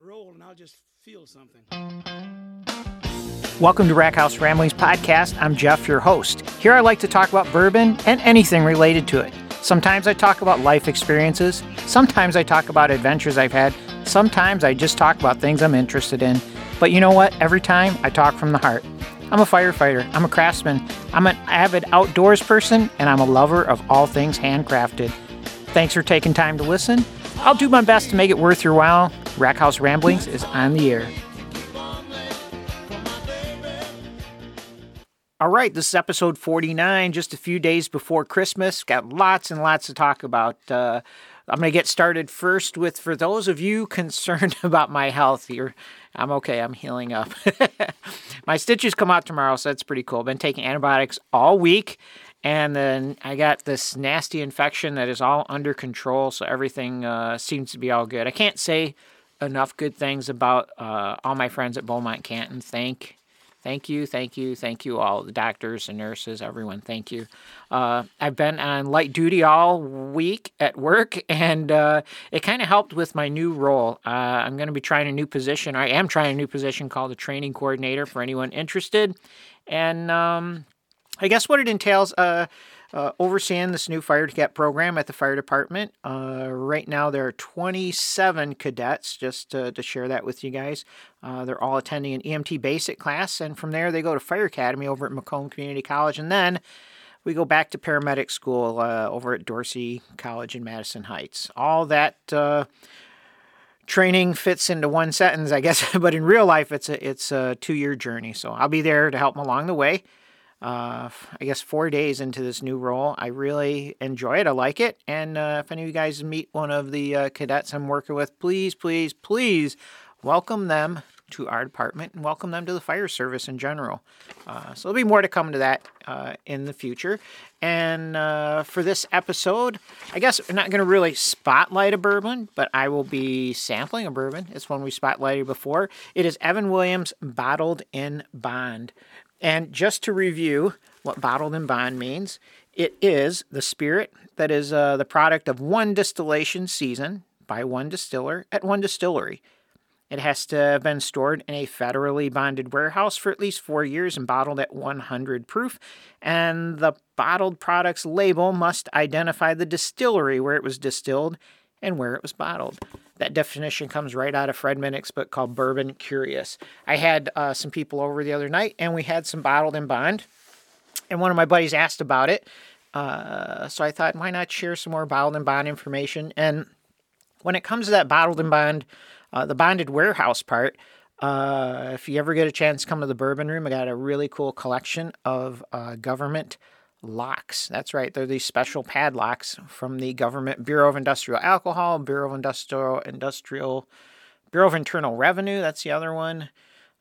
roll and I'll just feel something. Welcome to Rack House Ramblings Podcast. I'm Jeff, your host. Here I like to talk about bourbon and anything related to it. Sometimes I talk about life experiences, sometimes I talk about adventures I've had, sometimes I just talk about things I'm interested in. But you know what? Every time I talk from the heart. I'm a firefighter, I'm a craftsman, I'm an avid outdoors person, and I'm a lover of all things handcrafted. Thanks for taking time to listen. I'll do my best to make it worth your while. Rack House Ramblings is on the air. All right, this is episode 49, just a few days before Christmas. Got lots and lots to talk about. Uh, I'm going to get started first with for those of you concerned about my health here. I'm okay, I'm healing up. my stitches come out tomorrow, so that's pretty cool. Been taking antibiotics all week, and then I got this nasty infection that is all under control, so everything uh, seems to be all good. I can't say enough good things about uh, all my friends at Beaumont Canton. Thank Thank you, thank you, thank you, all the doctors and nurses, everyone. Thank you. Uh, I've been on light duty all week at work, and uh, it kind of helped with my new role. Uh, I'm going to be trying a new position. I am trying a new position called a training coordinator for anyone interested. And um, I guess what it entails uh, overseeing this new fire cadet program at the fire department. Uh, right now, there are 27 cadets, just to, to share that with you guys. Uh, they're all attending an EMT basic class, and from there, they go to Fire Academy over at Macomb Community College, and then we go back to paramedic school uh, over at Dorsey College in Madison Heights. All that uh, training fits into one sentence, I guess, but in real life, it's a it's a two year journey. So I'll be there to help them along the way uh, I guess four days into this new role. I really enjoy it. I like it. And uh, if any of you guys meet one of the uh, cadets I'm working with, please, please, please welcome them to our department and welcome them to the fire service in general. Uh, so there'll be more to come to that uh, in the future. And uh, for this episode, I guess we're not going to really spotlight a bourbon, but I will be sampling a bourbon. It's one we spotlighted before. It is Evan Williams Bottled in Bond. And just to review what bottled and bond means, it is the spirit that is uh, the product of one distillation season by one distiller at one distillery. It has to have been stored in a federally bonded warehouse for at least four years and bottled at 100 proof. And the bottled product's label must identify the distillery where it was distilled and where it was bottled. That definition comes right out of Fred Minnick's book called Bourbon Curious. I had uh, some people over the other night and we had some bottled in bond. And one of my buddies asked about it. Uh, so I thought, why not share some more bottled in bond information? And when it comes to that bottled in bond, uh, the bonded warehouse part, uh, if you ever get a chance to come to the bourbon room, I got a really cool collection of uh, government locks. That's right, they're these special padlocks from the government Bureau of Industrial Alcohol, Bureau of Industrial Industrial Bureau of Internal Revenue. That's the other one.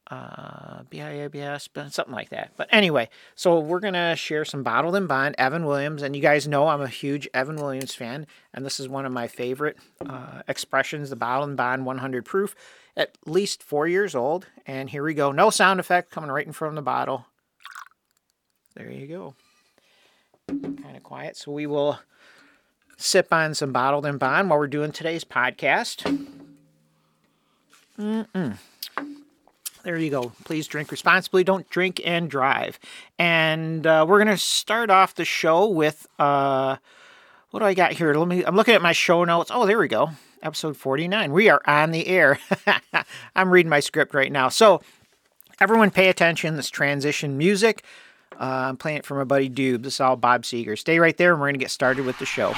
Uh, BIABS, something like that. But anyway, so we're gonna share some bottled and bond, Evan Williams, and you guys know I'm a huge Evan Williams fan, and this is one of my favorite uh, expressions. The bottled and bond, 100 proof, at least four years old. And here we go. No sound effect coming right in from the bottle. There you go kind of quiet. So we will sip on some bottled and bond while we're doing today's podcast. Mm-mm. There you go. Please drink responsibly. Don't drink and drive. And uh, we're gonna start off the show with uh, what do I got here? Let me. I'm looking at my show notes. Oh, there we go. Episode 49. We are on the air. I'm reading my script right now. So everyone, pay attention. This transition music. Uh, I'm playing it for my buddy Dube. This is all Bob Seger. Stay right there, and we're going to get started with the show.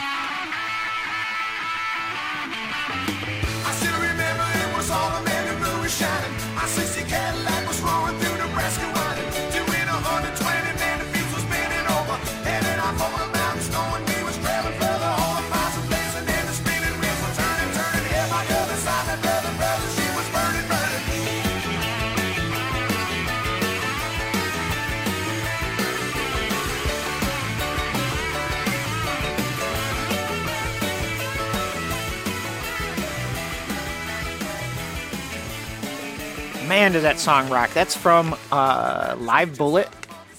Man, does that song rock! That's from uh, Live Bullet,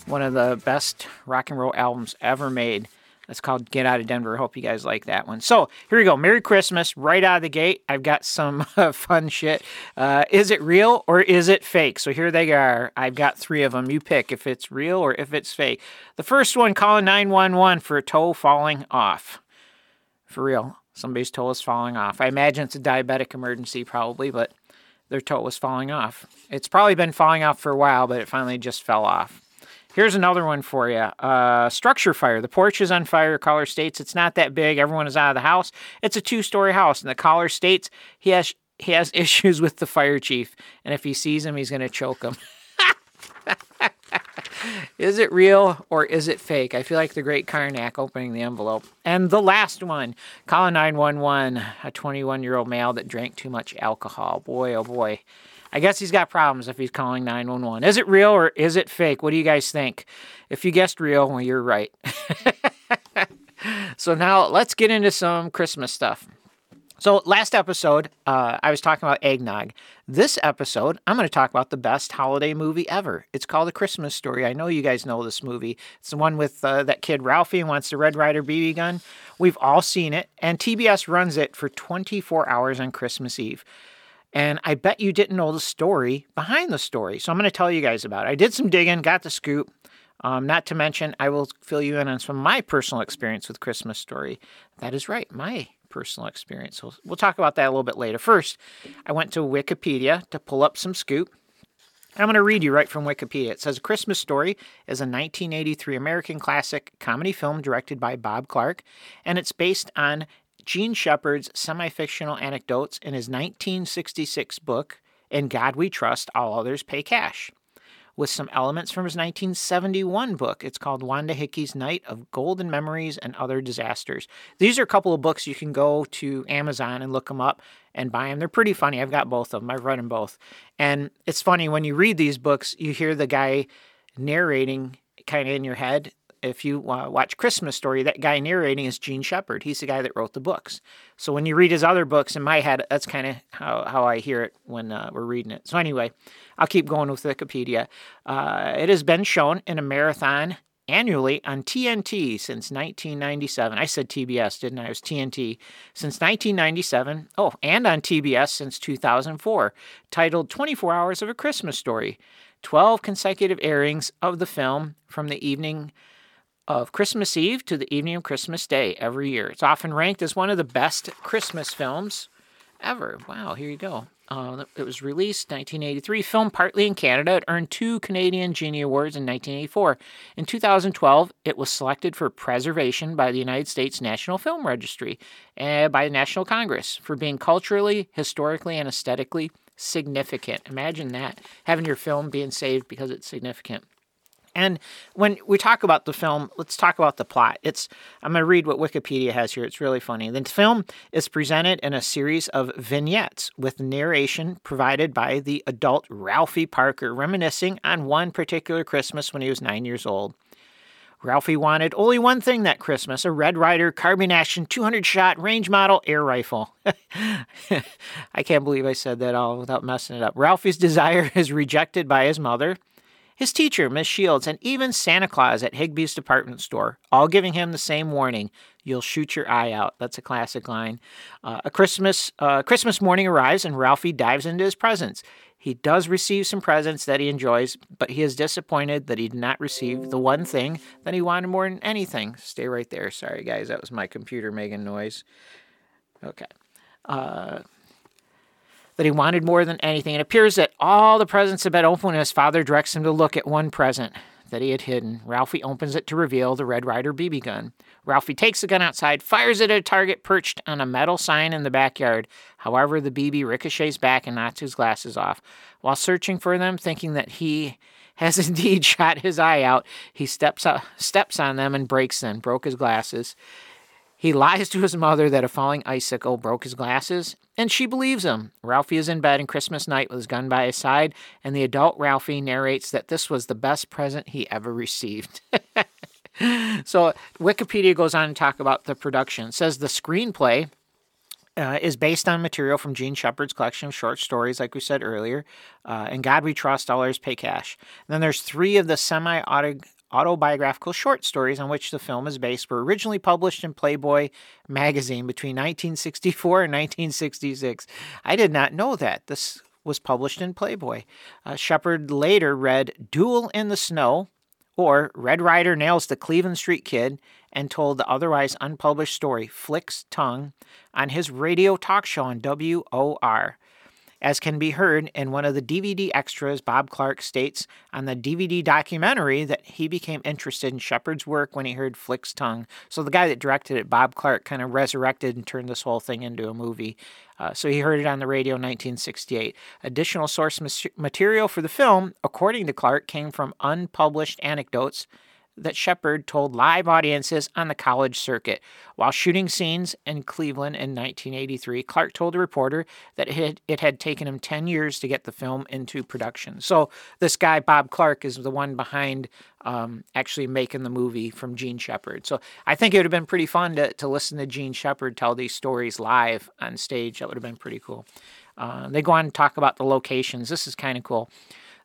one of the best rock and roll albums ever made. That's called Get Out of Denver. Hope you guys like that one. So here we go. Merry Christmas. Right out of the gate, I've got some uh, fun shit. Uh, is it real or is it fake? So here they are. I've got three of them. You pick if it's real or if it's fake. The first one calling 911 for a toe falling off. For real. Somebody's toe is falling off. I imagine it's a diabetic emergency, probably, but their toe was falling off. It's probably been falling off for a while, but it finally just fell off. Here's another one for you. Uh, structure fire. The porch is on fire. Caller states it's not that big. Everyone is out of the house. It's a two-story house, and the caller states he has he has issues with the fire chief, and if he sees him, he's going to choke him. is it real or is it fake? I feel like the great Carnac opening the envelope. And the last one, call 911, a 21 year old male that drank too much alcohol. Boy, oh boy. I guess he's got problems if he's calling 911. Is it real or is it fake? What do you guys think? If you guessed real, well, you're right. so now let's get into some Christmas stuff. So, last episode, uh, I was talking about eggnog. This episode, I'm going to talk about the best holiday movie ever. It's called A Christmas Story. I know you guys know this movie. It's the one with uh, that kid Ralphie who wants the Red Ryder BB gun. We've all seen it, and TBS runs it for 24 hours on Christmas Eve. And I bet you didn't know the story behind the story. So I'm going to tell you guys about it. I did some digging, got the scoop. Um, not to mention, I will fill you in on some of my personal experience with Christmas Story. That is right, my personal experience. So we'll talk about that a little bit later. First, I went to Wikipedia to pull up some scoop. I'm going to read you right from Wikipedia. It says A Christmas Story is a 1983 American classic comedy film directed by Bob Clark, and it's based on Jean Shepherd's semi fictional anecdotes in his 1966 book, In God We Trust, All Others Pay Cash, with some elements from his 1971 book. It's called Wanda Hickey's Night of Golden Memories and Other Disasters. These are a couple of books you can go to Amazon and look them up and buy them. They're pretty funny. I've got both of them, I've read them both. And it's funny when you read these books, you hear the guy narrating kind of in your head if you uh, watch Christmas Story, that guy narrating is Jean Shepherd. He's the guy that wrote the books. So when you read his other books, in my head, that's kind of how, how I hear it when uh, we're reading it. So anyway, I'll keep going with Wikipedia. Uh, it has been shown in a marathon annually on TNT since 1997. I said TBS, didn't I? It was TNT since 1997. Oh, and on TBS since 2004, titled 24 Hours of a Christmas Story. 12 consecutive airings of the film from the evening of Christmas Eve to the evening of Christmas Day every year. It's often ranked as one of the best Christmas films ever. Wow, here you go. Uh, it was released 1983, filmed partly in Canada. It earned two Canadian Genie Awards in 1984. In 2012, it was selected for preservation by the United States National Film Registry and by the National Congress for being culturally, historically, and aesthetically significant. Imagine that, having your film being saved because it's significant. And when we talk about the film, let's talk about the plot. It's I'm going to read what Wikipedia has here. It's really funny. The film is presented in a series of vignettes with narration provided by the adult Ralphie Parker, reminiscing on one particular Christmas when he was nine years old. Ralphie wanted only one thing that Christmas a Red Ryder carbine action 200 shot range model air rifle. I can't believe I said that all without messing it up. Ralphie's desire is rejected by his mother, his teacher, Miss Shields, and even Santa Claus at Higbee's department store, all giving him the same warning you'll shoot your eye out. That's a classic line. Uh, a Christmas, uh, Christmas morning arrives, and Ralphie dives into his presents. He does receive some presents that he enjoys, but he is disappointed that he did not receive the one thing that he wanted more than anything. Stay right there. Sorry, guys, that was my computer making noise. Okay. Uh, that he wanted more than anything. It appears that all the presents have been opened, and his father directs him to look at one present that he had hidden. Ralphie opens it to reveal the Red Ryder BB gun. Ralphie takes the gun outside, fires it at a target perched on a metal sign in the backyard. However, the BB ricochets back and knocks his glasses off. While searching for them, thinking that he has indeed shot his eye out, he steps, up, steps on them and breaks them, broke his glasses. He lies to his mother that a falling icicle broke his glasses, and she believes him. Ralphie is in bed on Christmas night with his gun by his side, and the adult Ralphie narrates that this was the best present he ever received. so Wikipedia goes on to talk about the production. It says the screenplay uh, is based on material from Jean Shepherd's collection of short stories, like we said earlier. Uh, and God We Trust, All Pay Cash. And then there's three of the semi autobiographical short stories on which the film is based were originally published in Playboy magazine between 1964 and 1966. I did not know that. This was published in Playboy. Uh, Shepherd later read Duel in the Snow or Red Ryder Nails the Cleveland Street Kid and told the otherwise unpublished story Flick's Tongue on his radio talk show on WOR. As can be heard in one of the DVD extras, Bob Clark states on the DVD documentary that he became interested in Shepherd's work when he heard Flick's Tongue. So the guy that directed it, Bob Clark, kind of resurrected and turned this whole thing into a movie. Uh, so he heard it on the radio in 1968. Additional source material for the film, according to Clark, came from unpublished anecdotes that Shepherd told live audiences on the college circuit. While shooting scenes in Cleveland in 1983, Clark told a reporter that it had, it had taken him 10 years to get the film into production. So, this guy, Bob Clark, is the one behind um, actually making the movie from Jean Shepherd. So, I think it would have been pretty fun to, to listen to Jean Shepherd tell these stories live on stage. That would have been pretty cool. Uh, they go on to talk about the locations. This is kind of cool.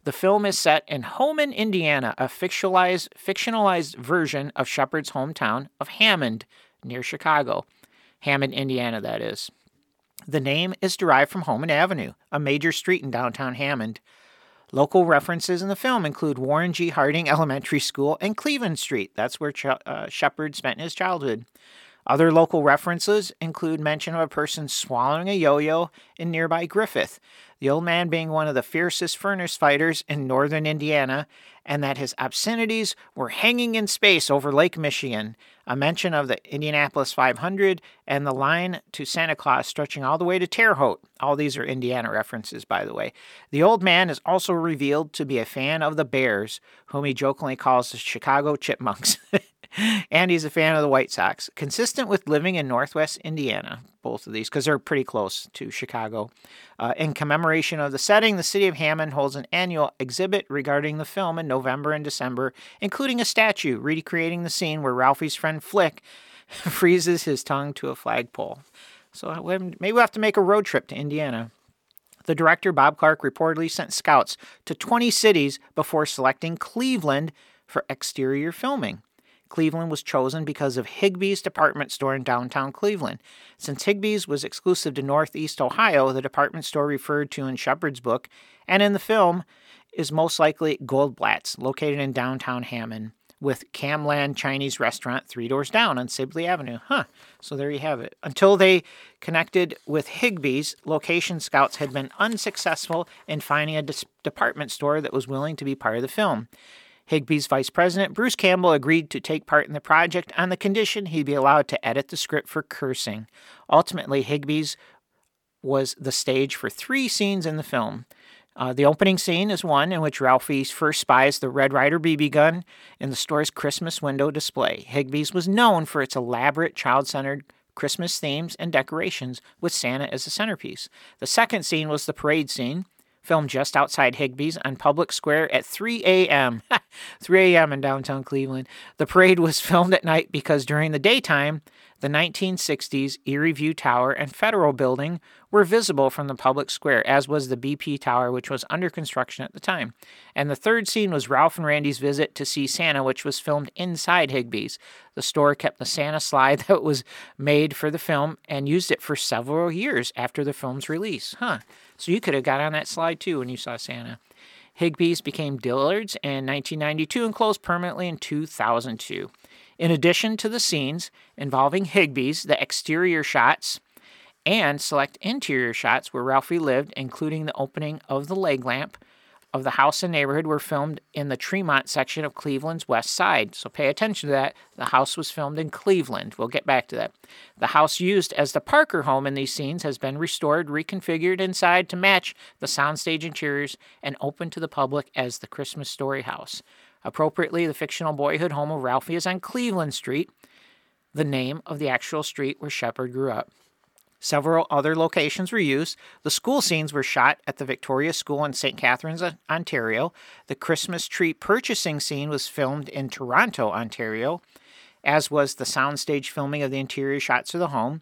The film is set in Hohman, Indiana, a fictionalized, fictionalized version of Shepherd's hometown of Hammond, near Chicago. Hammond, Indiana, that is. The name is derived from Hohman Avenue, a major street in downtown Hammond. Local references in the film include Warren G. Harding Elementary School and Cleveland Street. That's where Ch- uh, Shepard spent his childhood. Other local references include mention of a person swallowing a yo yo in nearby Griffith, the old man being one of the fiercest furnace fighters in northern Indiana, and that his obscenities were hanging in space over Lake Michigan, a mention of the Indianapolis 500, and the line to Santa Claus stretching all the way to Terre Haute. All these are Indiana references, by the way. The old man is also revealed to be a fan of the Bears, whom he jokingly calls the Chicago Chipmunks. and he's a fan of the White Sox, consistent with living in Northwest Indiana, both of these, because they're pretty close to Chicago. Uh, in commemoration of the setting, the city of Hammond holds an annual exhibit regarding the film in November and December, including a statue recreating the scene where Ralphie's friend Flick freezes his tongue to a flagpole. So uh, maybe we'll have to make a road trip to Indiana. The director, Bob Clark, reportedly sent scouts to 20 cities before selecting Cleveland for exterior filming. Cleveland was chosen because of Higbee's department store in downtown Cleveland. Since Higbee's was exclusive to Northeast Ohio, the department store referred to in Shepherd's book and in the film is most likely Goldblatt's, located in downtown Hammond, with Camland Chinese restaurant three doors down on Sibley Avenue. Huh. So there you have it. Until they connected with Higbee's, location scouts had been unsuccessful in finding a department store that was willing to be part of the film. Higbee's vice president, Bruce Campbell, agreed to take part in the project on the condition he'd be allowed to edit the script for cursing. Ultimately, Higbee's was the stage for three scenes in the film. Uh, the opening scene is one in which Ralphie first spies the Red Ryder BB gun in the store's Christmas window display. Higbee's was known for its elaborate, child centered Christmas themes and decorations, with Santa as the centerpiece. The second scene was the parade scene, filmed just outside Higbee's on Public Square at 3 a.m. 3 a.m. in downtown Cleveland. The parade was filmed at night because during the daytime, the 1960s Erie View Tower and Federal Building were visible from the public square, as was the BP Tower, which was under construction at the time. And the third scene was Ralph and Randy's visit to see Santa, which was filmed inside Higbee's. The store kept the Santa slide that was made for the film and used it for several years after the film's release. Huh. So you could have got on that slide too when you saw Santa. Higbee's became Dillard's in 1992 and closed permanently in 2002. In addition to the scenes involving Higbee's, the exterior shots and select interior shots where Ralphie lived, including the opening of the leg lamp of the house and neighborhood, were filmed in the Tremont section of Cleveland's west side. So pay attention to that. The house was filmed in Cleveland. We'll get back to that. The house used as the Parker home in these scenes has been restored, reconfigured inside to match the soundstage interiors, and open to the public as the Christmas Story house. Appropriately, the fictional boyhood home of Ralphie is on Cleveland Street, the name of the actual street where Shepherd grew up. Several other locations were used. The school scenes were shot at the Victoria School in St. Catharines, Ontario. The Christmas tree purchasing scene was filmed in Toronto, Ontario. as was the soundstage filming of the interior shots of the home.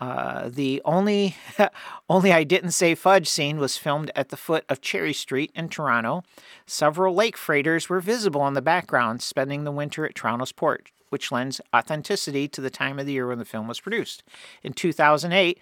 Uh, the only only I didn't say fudge scene was filmed at the foot of Cherry Street in Toronto. Several lake freighters were visible in the background, spending the winter at Toronto's port, which lends authenticity to the time of the year when the film was produced. In 2008,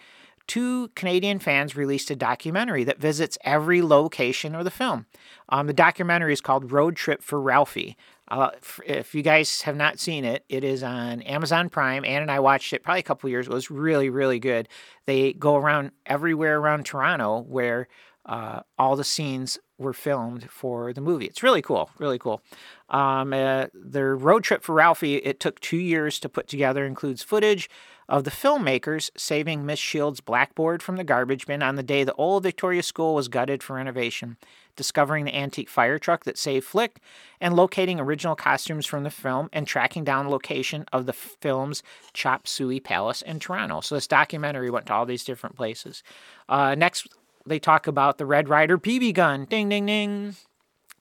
two Canadian fans released a documentary that visits every location of the film. Um, the documentary is called Road Trip for Ralphie. Uh, if you guys have not seen it, it is on Amazon Prime. Ann and I watched it probably a couple years ago. It was really, really good. They go around everywhere around Toronto where uh, all the scenes were filmed for the movie. It's really cool, really cool. Um, uh, their road trip for Ralphie, it took two years to put together, includes footage of the filmmakers saving Miss Shields' blackboard from the garbage bin on the day the old Victoria School was gutted for renovation, discovering the antique fire truck that saved Flick, and locating original costumes from the film and tracking down the location of the film's Chop Suey Palace in Toronto. So this documentary went to all these different places. Uh, next, they talk about the Red Ryder BB gun. Ding, ding, ding.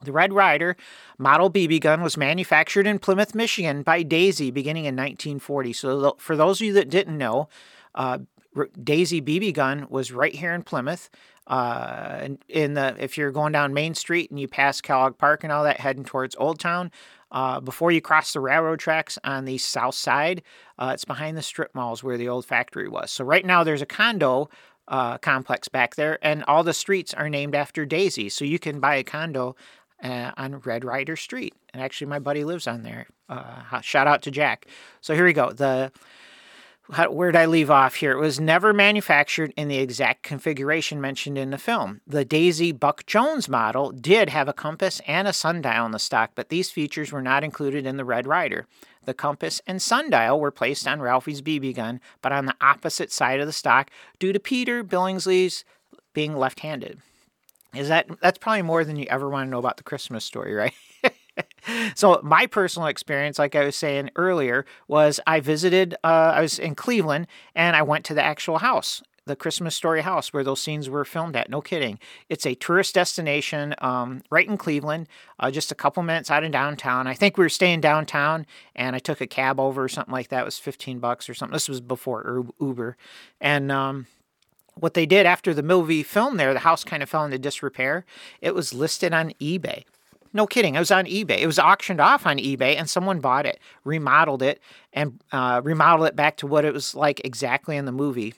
The Red Ryder model BB gun was manufactured in Plymouth, Michigan by Daisy beginning in 1940. So, for those of you that didn't know, uh, Daisy BB gun was right here in Plymouth. Uh, in the if you're going down Main Street and you pass Kellogg Park and all that, heading towards Old Town, uh, before you cross the railroad tracks on the south side, uh, it's behind the strip malls where the old factory was. So right now there's a condo uh, complex back there, and all the streets are named after Daisy. So you can buy a condo uh, on Red Rider Street. And actually, my buddy lives on there. Uh, shout out to Jack. So here we go. The how, where did I leave off here? It was never manufactured in the exact configuration mentioned in the film. The Daisy Buck Jones model did have a compass and a sundial in the stock, but these features were not included in the Red Ryder. The compass and sundial were placed on Ralphie's BB gun, but on the opposite side of the stock due to Peter Billingsley's being left handed is that that's probably more than you ever want to know about the Christmas story, right? so my personal experience, like I was saying earlier, was I visited. Uh, I was in Cleveland and I went to the actual house, the Christmas Story house where those scenes were filmed at. No kidding. It's a tourist destination um, right in Cleveland, uh, just a couple minutes out of downtown. I think we were staying downtown, and I took a cab over or something like that. It was fifteen bucks or something. This was before Uber, and um, what they did after the movie film there, the house kind of fell into disrepair. It was listed on eBay. No kidding. It was on eBay. It was auctioned off on eBay, and someone bought it, remodeled it, and uh, remodeled it back to what it was like exactly in the movie.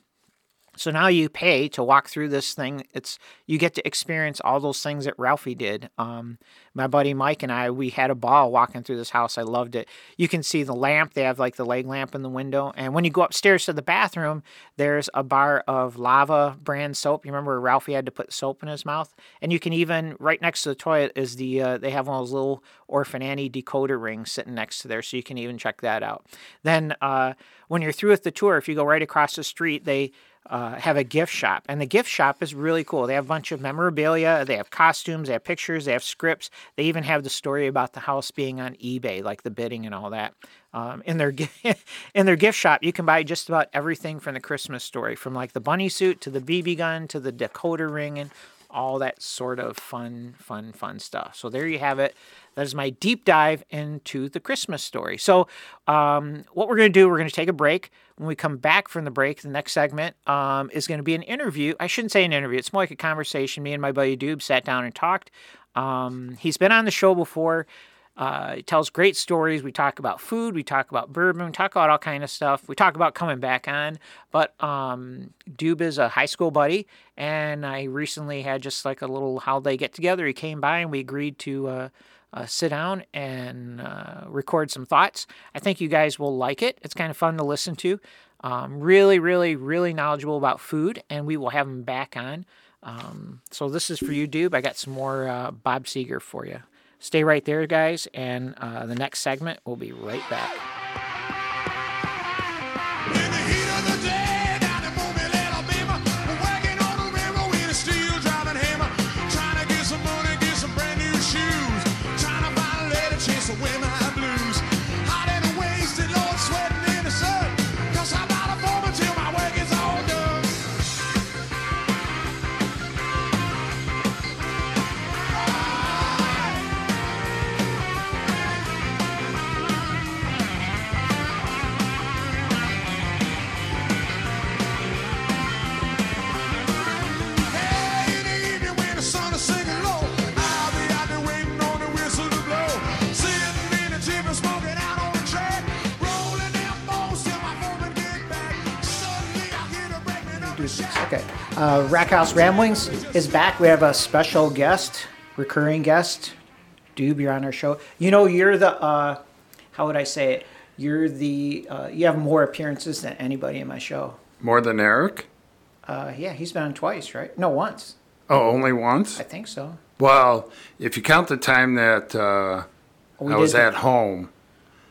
So now you pay to walk through this thing. It's you get to experience all those things that Ralphie did. Um, my buddy Mike and I, we had a ball walking through this house. I loved it. You can see the lamp. They have like the leg lamp in the window. And when you go upstairs to the bathroom, there's a bar of lava brand soap. You remember Ralphie had to put soap in his mouth? And you can even, right next to the toilet, is the, uh, they have one of those little Orphan Annie decoder rings sitting next to there. So you can even check that out. Then uh, when you're through with the tour, if you go right across the street, they, uh, have a gift shop, and the gift shop is really cool. They have a bunch of memorabilia, they have costumes, they have pictures, they have scripts. They even have the story about the house being on eBay, like the bidding and all that. Um, in their in their gift shop, you can buy just about everything from the Christmas story, from like the bunny suit to the BB gun to the decoder ring and all that sort of fun, fun, fun stuff. So there you have it. That is my deep dive into the Christmas story. So, um, what we're going to do, we're going to take a break. When we come back from the break, the next segment um, is going to be an interview. I shouldn't say an interview, it's more like a conversation. Me and my buddy Doob sat down and talked. Um, he's been on the show before. Uh, he tells great stories. We talk about food. We talk about bourbon. We talk about all kind of stuff. We talk about coming back on. But um, Doob is a high school buddy, and I recently had just like a little holiday get together. He came by, and we agreed to uh, uh, sit down and uh, record some thoughts. I think you guys will like it. It's kind of fun to listen to. Um, really, really, really knowledgeable about food, and we will have him back on. Um, so this is for you, Doob. I got some more uh, Bob Seger for you. Stay right there, guys, and uh, the next segment will be right back. Uh, Rack House Ramblings is back. We have a special guest, recurring guest. Doob, you're on our show. You know, you're the, uh, how would I say it? You're the, uh, you have more appearances than anybody in my show. More than Eric? Uh, yeah, he's been on twice, right? No, once. Oh, only once? I think so. Well, if you count the time that uh, We I was did at home,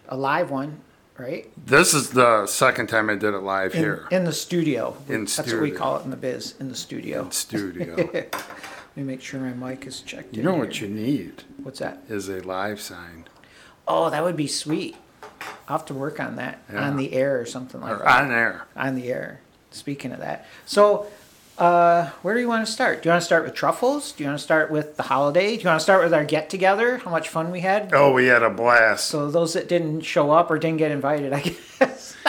a live one, right? this is the second time I did it live In, here in the studio. In That's what we call it in the biz, in the studio. in studio. Let me make sure my mic is checked you know here. what you need What's that? is a live sign. Oh, that would be sweet. I'll have to work on that Yeah. on the air or something like Or that. on air. on the air. Speaking of that, so uh, where do you want to start? Do you want to start with truffles? Do you want to start with the holiday? Do you want to start with our get together? How much fun we had? Oh, we had a blast. So those that didn't show up or didn't get invited, I guess.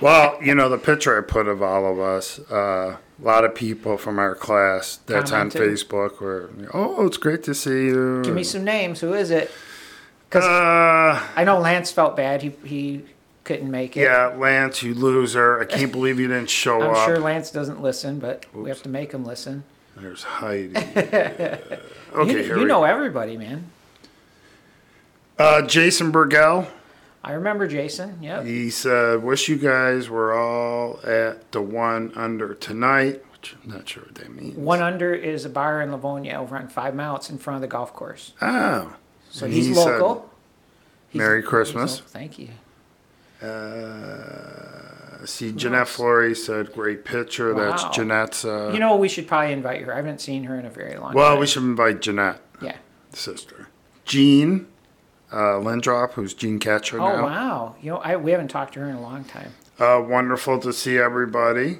Well, you know, the picture I put of all of us, uh, a lot of people from our class that's on Facebook were, oh, it's great to see you. Give me some names. Who is it? Because Uh, I know Lance felt bad. He he couldn't make it. yeah, Lance, you loser. I can't believe you didn't show up. I'm sure Lance doesn't listen, but we have to make him listen. There's Heidi. You, okay, here you we know everybody, man. Uh, Jason Burgell, I remember Jason. Yeah. he said, wish you guys were all at the one under tonight, which I'm not sure what that means. One Under is a bar in Livonia over on Five Mile. It's in front of the golf course. Oh. So he's he said, local. He's- Merry he's Christmas. local. Thank you. Uh, see, Jeanette Flory said, great picture. Wow. That's Jeanette's. Uh, You know, we should probably invite her. I haven't seen her in a very long well, time. Well, we should invite Jeanette, Yeah. sister. Jean uh, Lindrop, who's Jean Catcher now. Oh now. wow. You know, I we haven't talked to her in a long time. Uh, wonderful to see everybody.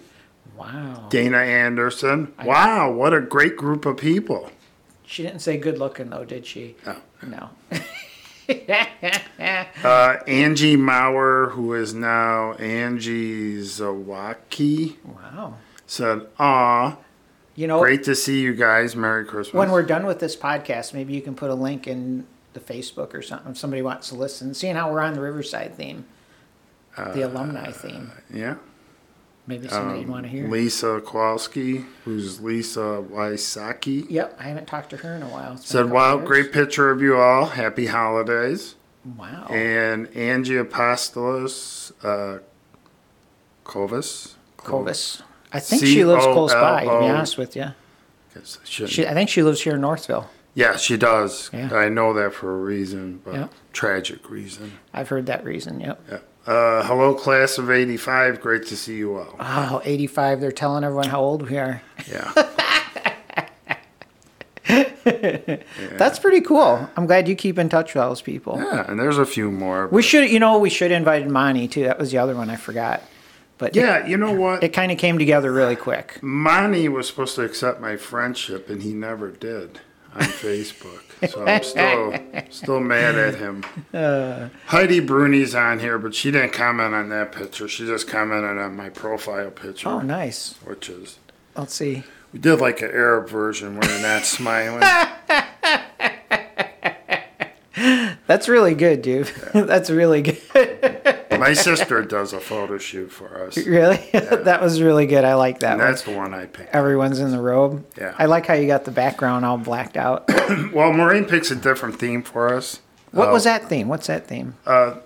Wow. Dana Anderson. Wow, what a great group of people. She didn't say good looking though, did she? No. No. Uh, Angie Maurer, who is now Angie Zawaki, wow. said, Aw, You know, great to see you guys. Merry Christmas. when we're done with this podcast, maybe you can put a link in the Facebook or something if somebody wants to listen. Seeing how we're on the Riverside theme, Uh, the alumni theme. yeah. Maybe somebody'd want to hear. Lisa Kowalski, who's Lisa Wysocki, Yep, I haven't talked to her in a while. It's been a said, Wow, years. great picture of you all. Happy holidays. Wow. And Angie Apostolos uh, Kovis. Clovis. I think she lives close by, to be honest with you. I She, I think she lives here in Northville. Yeah, she does. Yeah. I know that for a reason, but Yeah. tragic reason. I've heard that reason, yep. Yeah. Uh, hello, class of 85. Great to see you all. Oh, 85, they're telling everyone how old we are. Yeah. That's pretty cool. I'm glad you keep in touch with all those people. yeah, and there's a few more. We should, you know, we should invite Monty too. That was the other one I forgot. But Yeah, you know what? it, kind of came together really quick. Monty was supposed to accept my friendship, and he never did on Facebook. So I'm still still mad at him. Uh. Heidi Bruni's on here, but she didn't comment on that picture. She just commented on my profile picture, Oh, nice. which is Let's see. we did like an Arab version where you're not smiling. That's really good, dude. That's really good. My sister does a photo shoot for us. really? that was really good. I like that that's the one I picked. Everyone's in the robe. Yeah. I like how you got the background all blacked out. Well, Maureen picks a different theme for us. What Uh, was that theme? What's that theme? Uh,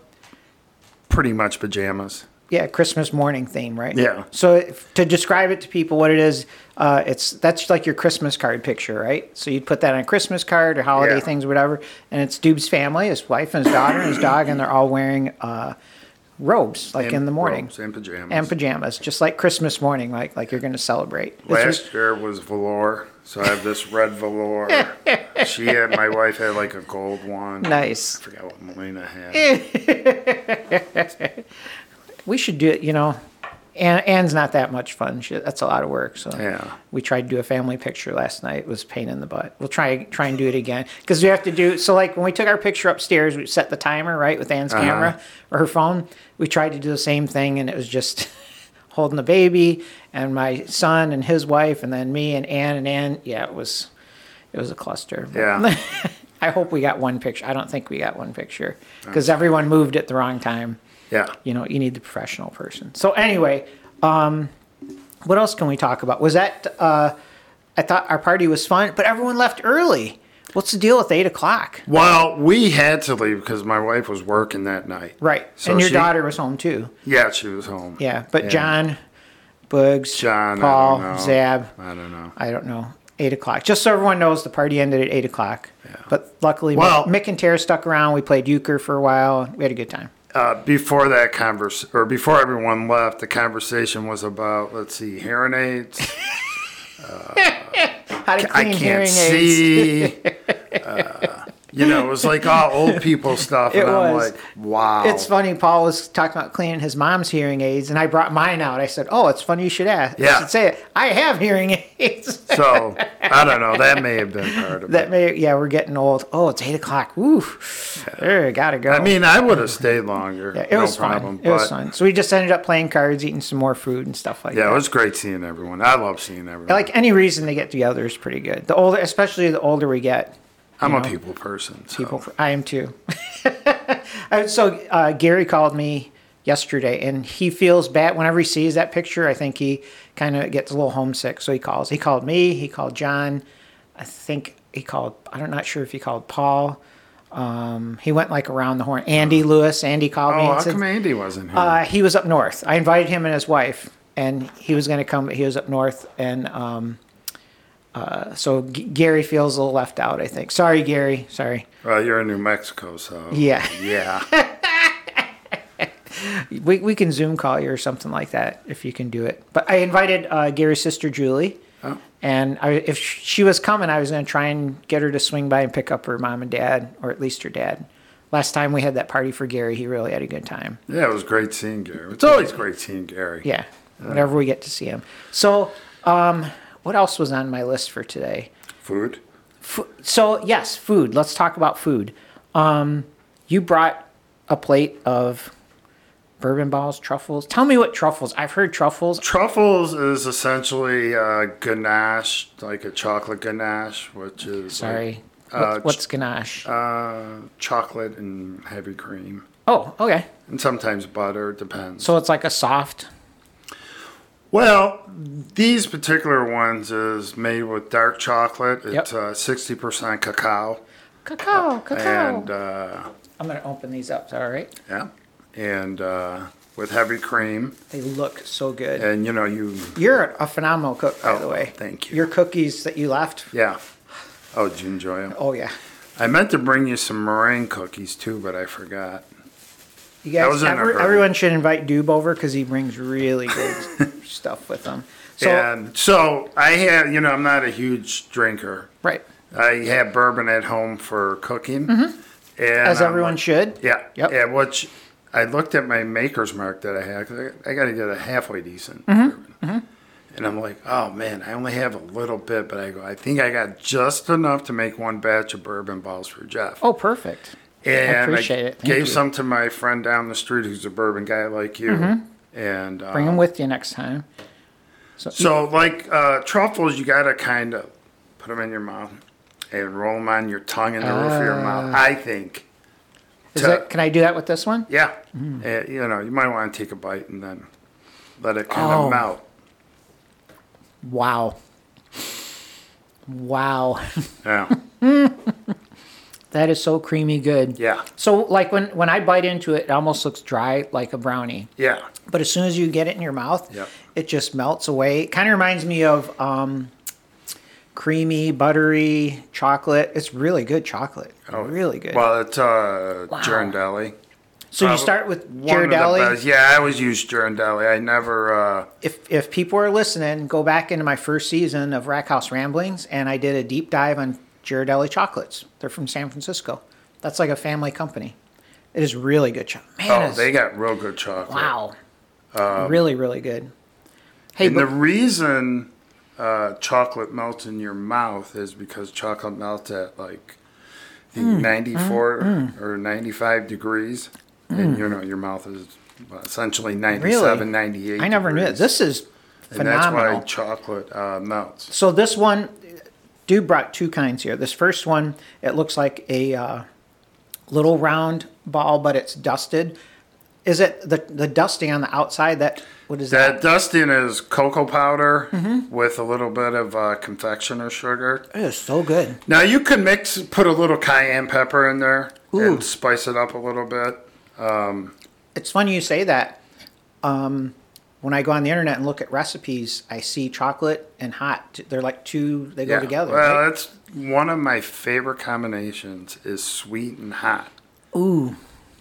Pretty much pajamas. Yeah, Christmas morning theme, right? Yeah. So if, to describe it to people, what it is, uh, it's that's like your Christmas card picture, right? So you'd put that on a Christmas card or holiday Yeah. things, whatever. And it's Dube's family, his wife and his daughter and his dog, and they're all wearing uh, robes, like in the morning, robes And pajamas. and pajamas, just like Christmas morning, like like you're going to celebrate. Last year was velour, so I have this red velour. she had my wife had like a gold one. nice. I forgot what Melina had. We should do it. You know, Ann, Ann's not that much fun. She, that's a lot of work. So Yeah. we tried to do a family picture last night. It was a pain in the butt. We'll try try and do it again because we have to do. So like when we took our picture upstairs, we set the timer right with Ann's uh-huh. camera or her phone. We tried to do the same thing, and it was just holding the baby and my son and his wife, and then me and Anne and Anne. Yeah, it was it was a cluster. Yeah. I hope we got one picture. I don't think we got one picture because everyone moved at the wrong time Yeah. you know you need the professional person so anyway um what else can we talk about? Was that uh, I thought our party was fun, but everyone left early. What's the deal with eight o'clock? Well, we had to leave because my wife was working that night. Right, So and your she- daughter was home too. Yeah, she was home. Yeah, but Yeah. John, Bugs, John, Paul, I. Zab, I don't know. I don't know. Eight o'clock. Just so everyone knows, the party ended at eight o'clock. Yeah. But luckily, Well- Mick and Tara stuck around. We played euchre for a while. We had a good time. Uh, before that converse, or before everyone left, the conversation was about let's see, hearing aids. How to I clean can't hearing aids. see. uh, you know, it was like all old people stuff, and It I'm was. like, wow. It's funny. Paul was talking about cleaning his mom's hearing aids, and I brought mine out. I said, "Oh, it's funny you should ask. Yeah. You should say it. I have hearing aids." So I don't know. That may have been part of that it. may, yeah, we're getting old. Oh, it's eight o'clock. Woo, there, gotta go. I mean, I would have stayed longer. yeah, it no was problem. fun. It was but, fun. So we just ended up playing cards, eating some more food and stuff like Yeah, that. Yeah, it was great seeing everyone. I love seeing everyone. like any reason to get together is pretty good. The older, especially the older we get, I'm you a people person. So. people. I am too. Uh, so uh, Gary called me yesterday, and he feels bad whenever he sees that picture. I think he kind of gets a little homesick, so he calls. He called me. He called John. I think he called. I'm not sure if he called Paul. Um, he went like around the horn. Andy Lewis. Andy called me Oh, how said come Andy wasn't here? uh, he was up north. I invited him and his wife, and he was going to come. But he was up north, and um, uh, so G- Gary feels a little left out. I think. Sorry, Gary. Sorry. well, you're in New Mexico, so Yeah. yeah. We, we can Zoom call you or something like that if you can do it. But I invited uh, Gary's sister Julie, Oh. and I, if she was coming, I was going to try and get her to swing by and pick up her mom and dad, or at least her dad. Last time we had that party for Gary, he really had a good time. Yeah, it was great seeing Gary. It's always great seeing Gary. Yeah, whenever we get to see him. So, um, what else was on my list for today? Food. Fu- So yes, food. Let's talk about food. Um, you brought a plate of bourbon balls, truffles. Tell me what truffles. I've heard truffles. Truffles is essentially uh, ganache, like a chocolate ganache, which is Sorry, like, uh, what's ganache? uh, chocolate and heavy cream, oh, okay. and sometimes butter. Depends. So it's like a soft. Well, these particular ones is made with dark chocolate. It's uh, sixty percent cacao, Cacao, cacao. and uh, I'm gonna open these up. Is all right? yeah, and uh, with heavy cream. They look so good. And you know you, You're a phenomenal cook, by Oh, the way. thank you. Your cookies that you left. yeah. Oh, did you enjoy them? Oh yeah. I meant to bring you some meringue cookies too, but I forgot. You guys, every- everyone should invite Dube over because he brings really good stuff with him. So and so I have, you know, I'm not a huge drinker. right, I have bourbon at home for cooking. And Mm-hmm. as I'm everyone like- should. Yeah. Yep. Yeah. Which I looked at my maker's mark that I had. 'cause I, I got to get a halfway decent Mm-hmm. bourbon. And I'm like, oh man, I only have a little bit, but I go, I think I got just enough to make one batch of bourbon balls for Jeff. Oh, perfect. And appreciate it. Thank gave you. some to my friend down the street who's a bourbon guy like you. And Mm-hmm. Bring um, them with you next time. So, So, like uh, truffles, you gotta kind of put them in your mouth and roll them on your tongue and the roof of your mouth. I think. is to- that, can I do that with this one? Yeah. Mm. Uh, you know, you might want to take a bite and then let it kind Oh. of melt. Wow. Wow. Yeah. that is so creamy good. Yeah. So, like when, when I bite into it, it almost looks dry like a brownie. Yeah. But as soon as you get it in your mouth, Yep. it just melts away. It kind of reminds me of um, creamy, buttery chocolate. It's really good chocolate. Oh, really good. Well, it's uh, Ghirardelli. so you start with Ghirardelli. Yeah, I always use Ghirardelli. I never. Uh, if if people are listening, go back into my first season of Rack House Ramblings, and I did a deep dive on Ghirardelli chocolates. They're from San Francisco. That's like a family company. It is really good chocolate. Man, oh, they got real good chocolate. wow, really really good. Hey, And but, the reason uh, chocolate melts in your mouth is because chocolate melts at like I think Mm, 94 or 95 degrees. And you know, your mouth is essentially 97, Really? 98 I never knew it. This is phenomenal. And that's why chocolate uh, melts. So this one, dude brought two kinds here. This first one, it looks like a uh, little round ball, but it's dusted. Is it the the dusting on the outside that What is that? That dusting is cocoa powder with a little bit of uh, confectioner sugar. It is so good. Now you can mix, put a little cayenne pepper in there Ooh. and spice it up a little bit. It's funny you say that. Um, when I go on the internet and look at recipes, I see chocolate and hot. They're like two. They go together. Well, right? that's one of my favorite combinations is sweet and hot. Ooh,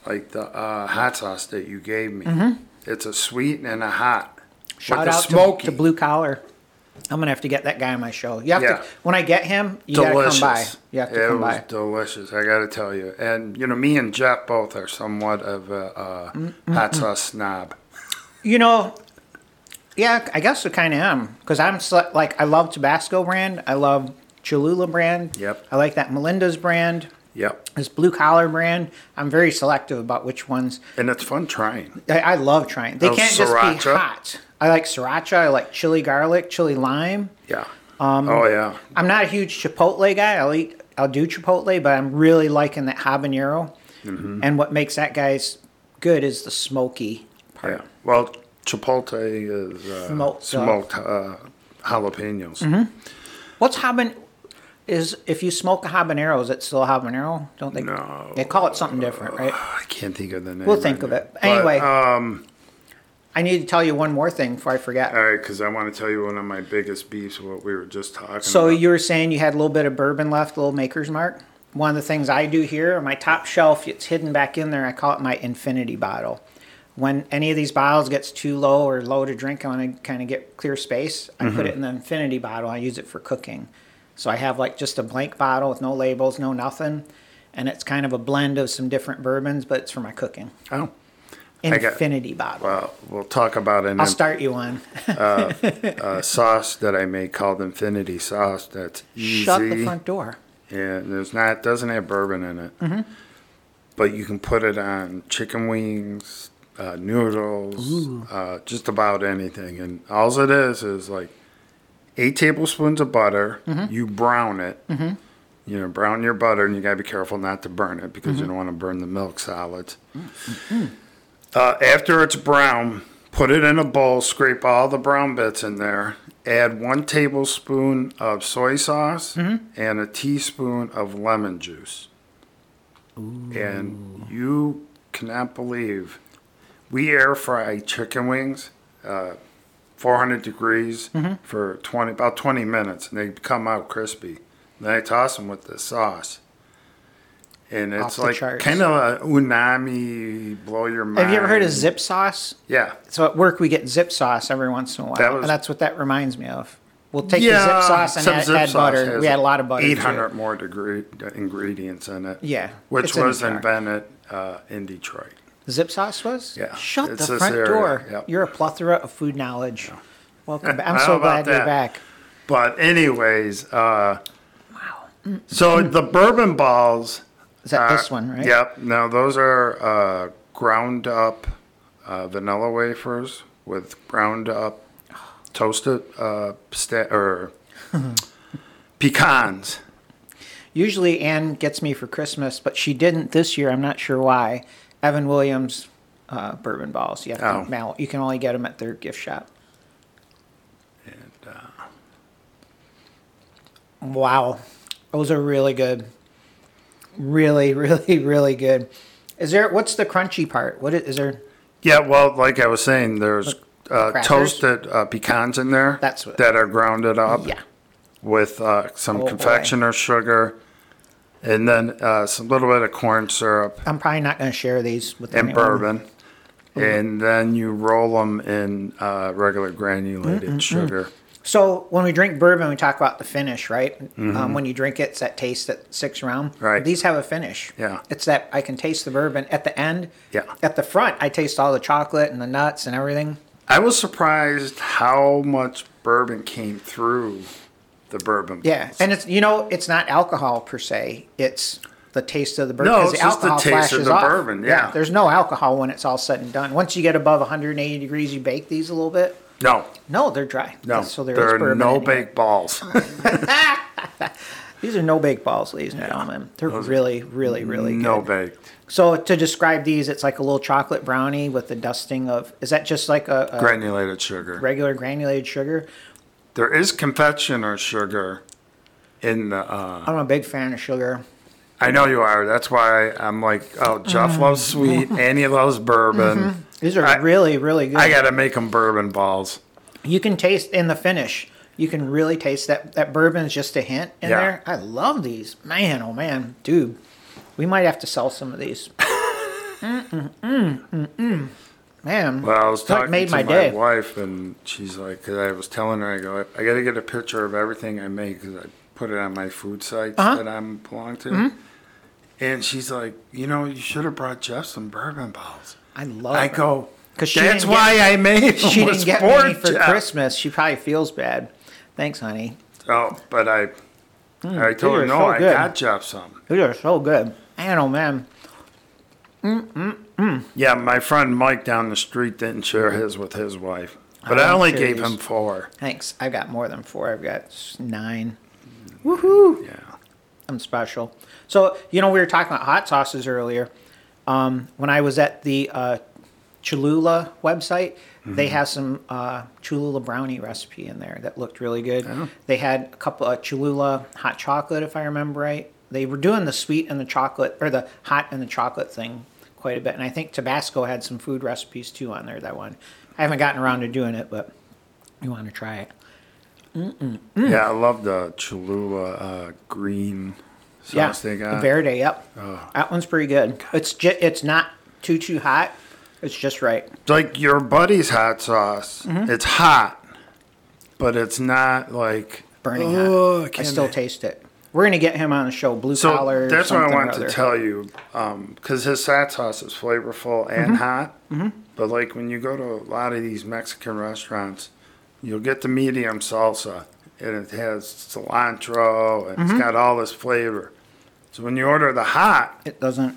Like the uh, hot sauce that you gave me. Mm-hmm. It's a sweet and a hot. shout out smoky. to, to Blue Collar. I'm gonna have to get that guy on my show. You have Yeah. to when I get him. You gotta delicious. come by. You have to it come was by. delicious. I got to tell you. And you know, me and Jeff both are somewhat of a uh, Mm-hmm. hot sauce snob. You know, yeah, I guess I kind of am because I'm sele- like I love Tabasco brand. I love Cholula brand. Yep. I like that Melinda's brand. Yep. This blue collar brand. I'm very selective about which ones. And it's fun trying. I, I love trying. They Oh, can't just be sriracha? hot. I like sriracha. I like chili garlic, chili lime. Yeah. Um, oh yeah. I'm not a huge Chipotle guy. I'll eat. I'll do Chipotle, but I'm really liking that habanero. Mm-hmm. And what makes that guy's good is the smoky part. Yeah. Well, chipotle is uh, Smoked, uh, smoked uh, jalapenos. Mm-hmm. What's haban? Is if you smoke a habanero, is it still a habanero? Don't they? No. They call it something different, right? I can't think of the name. We'll think right of now. it. Anyway. um, I need to tell you one more thing before I forget. all right, because I want to tell you one of my biggest beefs. What we were just talking. So about. you were saying you had a little bit of bourbon left, a little maker's mark. One of the things I do here, on my top shelf, it's hidden back in there. I call it my infinity bottle. When any of these bottles gets too low or low to drink, I want to kind of get clear space. I put it in the infinity bottle. I use it for cooking. So I have like just a blank bottle with no labels, no nothing, and it's kind of a blend of some different bourbons, but it's for my cooking. Oh, I got- Infinity bottle. well, we'll talk about an I'll start you one. a sauce that I make called Infinity Sauce. That's easy. Shut the front door. Yeah, there's not doesn't have bourbon in it, Mm-hmm. but you can put it on chicken wings, uh, noodles, uh, just about anything. And all it is is like eight tablespoons of butter. Mm-hmm. You brown it. You know, brown your butter, and you gotta be careful not to burn it because Mm-hmm. you don't want to burn the milk solids. Uh, after it's brown, put it in a bowl, scrape all the brown bits in there, add one tablespoon of soy sauce and a teaspoon of lemon juice. And you cannot believe we air fry chicken wings, uh, 400 degrees for 20 about 20 minutes, and they come out crispy. Then I toss them with the sauce. And it's like charts. kind of a umami, blow your mind. Have you ever heard of zip sauce? Yeah. So at work we get zip sauce every once in a while, That was- and that's what that reminds me of. We'll take the zip sauce and add, add sauce butter. We had a lot of butter. to it. 800 more degree, ingredients in it. Yeah, Which it's in was invented uh, in Detroit. Zip sauce was. Yeah, Shut it's the front area, door. yep. You're a plethora of food knowledge. Welcome back. I'm so glad you're back. But anyways, uh, so the bourbon balls. Is that are- this one, right? Yep. Now those are uh, ground up uh, vanilla wafers with ground up toasted uh, sta- or pecans. Usually Anne gets me for Christmas, but she didn't this year. I'm not sure why. Evan Williams uh, bourbon balls. You have Oh. to mail. You can only get them at their gift shop. And, uh, Wow, those are really good. Really, really, really good. Is there? What's the crunchy part? What is, is there? Yeah, well, like I was saying, there's uh, toasted uh, pecans in there That's what- that are grounded up Yeah. with uh, some Oh, boy. confectioner sugar, and then uh, some little bit of corn syrup I'm probably not going to share these with and anyone. bourbon, and then you roll them in uh, regular granulated sugar. So when we drink bourbon, we talk about the finish, right? Um, when you drink it, it's that taste that sticks around. Mm-hmm. Right. These have a finish. Yeah. It's that I can taste the bourbon at the end. Yeah. At the front, I taste all the chocolate and the nuts and everything. I was surprised how much bourbon came through the bourbon. Yeah, and it's you know it's not alcohol per se. It's the taste of the bourbon. No, it's just the taste of the off. bourbon, yeah. There's no alcohol when it's all said and done. Once you get above 180 degrees, you bake these a little bit. no, No, they're dry. no, So there there are bourbon no baked balls. These are no bake balls, ladies and gentlemen. They're really, really, really good. No baked. So to describe these, it's like a little chocolate brownie with the dusting of. Is that just like a, a Granulated sugar. regular granulated sugar? There is confectioner sugar in the. Uh, I'm a big fan of sugar. I know you are. That's why I'm like, oh, Jeff loves sweet. Annie loves bourbon. These are I- really, really good. I gotta make them bourbon balls. you can taste in the finish. You can really taste that that bourbon is just a hint in Yeah. there. I love these, man. Oh man, dude, we might have to sell some of these. mm mm mm mm mm. Man, Well, I was talking made to my my, day. wife, and she's like, because I was telling her, I go, I gotta get a picture of everything I make because I put it on my food sites Uh-huh. that I'm belong to. Mm-hmm. And she's like, you know, you should have brought Jeff some bourbon balls. I love. I it. go, 'Cause that's why I made them. She didn't get for me for Jeff." Christmas. She probably feels bad. Thanks, honey. Oh, but I, I told her, no, so I got Jeff some. These are so good. I don't know, man, oh man. Yeah, my friend Mike down the street didn't share his with his wife, but I I, only share gave him four. Thanks. I've got more than four. I've got nine. Woohoo! Yeah. I'm special. So, you know, we were talking about hot sauces earlier. Um, when I was at the uh, Cholula website, they have some uh, Cholula brownie recipe in there that looked really good. They had a couple of Cholula hot chocolate, if I remember right. They were doing the sweet and the chocolate, or the hot and the chocolate thing quite a bit. And I think Tabasco had some food recipes too on there, that one. I haven't gotten around to doing it, but you want to try it. Mm. Yeah, I love the Cholula uh, green sauce they the got. Verde, yep. Oh. That one's pretty good. It's ju- it's not too too hot. It's just right. It's like your buddy's hot sauce. Mm-hmm. It's hot, but it's not like Burning "Oh, hot. I can't still taste it. We're gonna get him on the show, blue So collar. that's what I wanted to tell you, because his hot sauce is flavorful and Mm-hmm. hot. But like when you go to a lot of these Mexican restaurants, you'll get the medium salsa, and it has cilantro, and Mm-hmm. it's got all this flavor. So when you order the hot, It doesn't.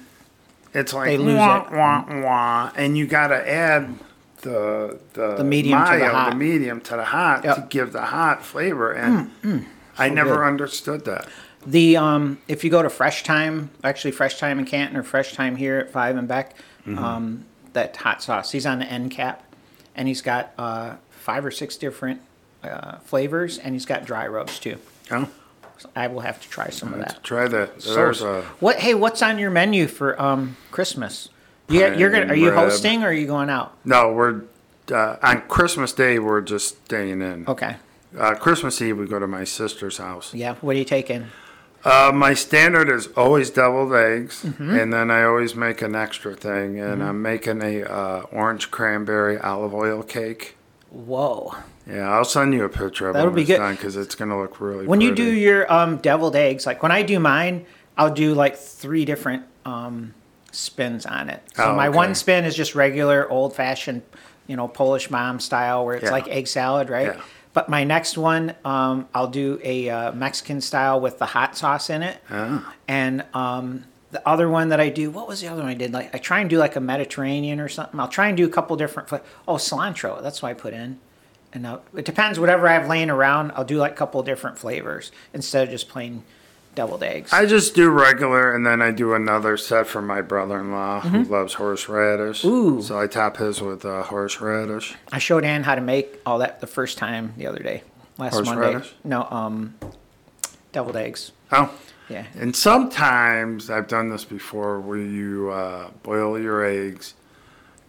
it's like They lose wah, it. wah, wah, and you got to add the the, The medium to the mayo, hot. medium to the hot Yep. to give the hot flavor. And I never good. understood that. The um, if you go to Fresh Thyme, actually Fresh Thyme in Canton or Fresh Time here at Five and Beck, Mm-hmm. um, that hot sauce. He's on the end cap, and he's got uh, five or six different uh, flavors, and he's got dry rubs too. Oh, So I will have to try some of that. try that. So- There's a what? Hey, what's on your menu for um Christmas? You, you're gonna? Are you rib. hosting or are you going out? no. We're uh, on Christmas Day. We're just staying in. Okay. Uh, Christmas Eve we go to my sister's house. Yeah. What are you taking? Uh, my standard is always deviled eggs, Mm-hmm. and then I always make an extra thing, and I'm making a uh, orange cranberry olive oil cake. Whoa. Yeah, I'll send you a picture of That'll it be when it's good. done because it's gonna look really. When you do your um deviled eggs, like when I do mine, I'll do like three different um spins on it. So Oh, my okay. one spin is just regular old fashioned, you know, Polish mom style where it's Yeah. like egg salad, right? Yeah. But my next one, um, I'll do a uh, Mexican style with the hot sauce in it. Ah. And um, the other one that I do, what was the other one I did? Like I try and do like a Mediterranean or something. I'll try and do a couple different. Fla- oh, cilantro. That's what I put in. And now, it depends. Whatever I have laying around, I'll do like a couple different flavors instead of just plain deviled eggs. I just do regular, and then I do another set for my brother-in-law who loves horseradish. Mm-hmm. Ooh. So I top his with uh, horseradish. I showed Ann how to make all that the first time the other day, last Monday. No, um, deviled eggs. Oh. Yeah. And sometimes I've done this before, where you uh, boil your eggs,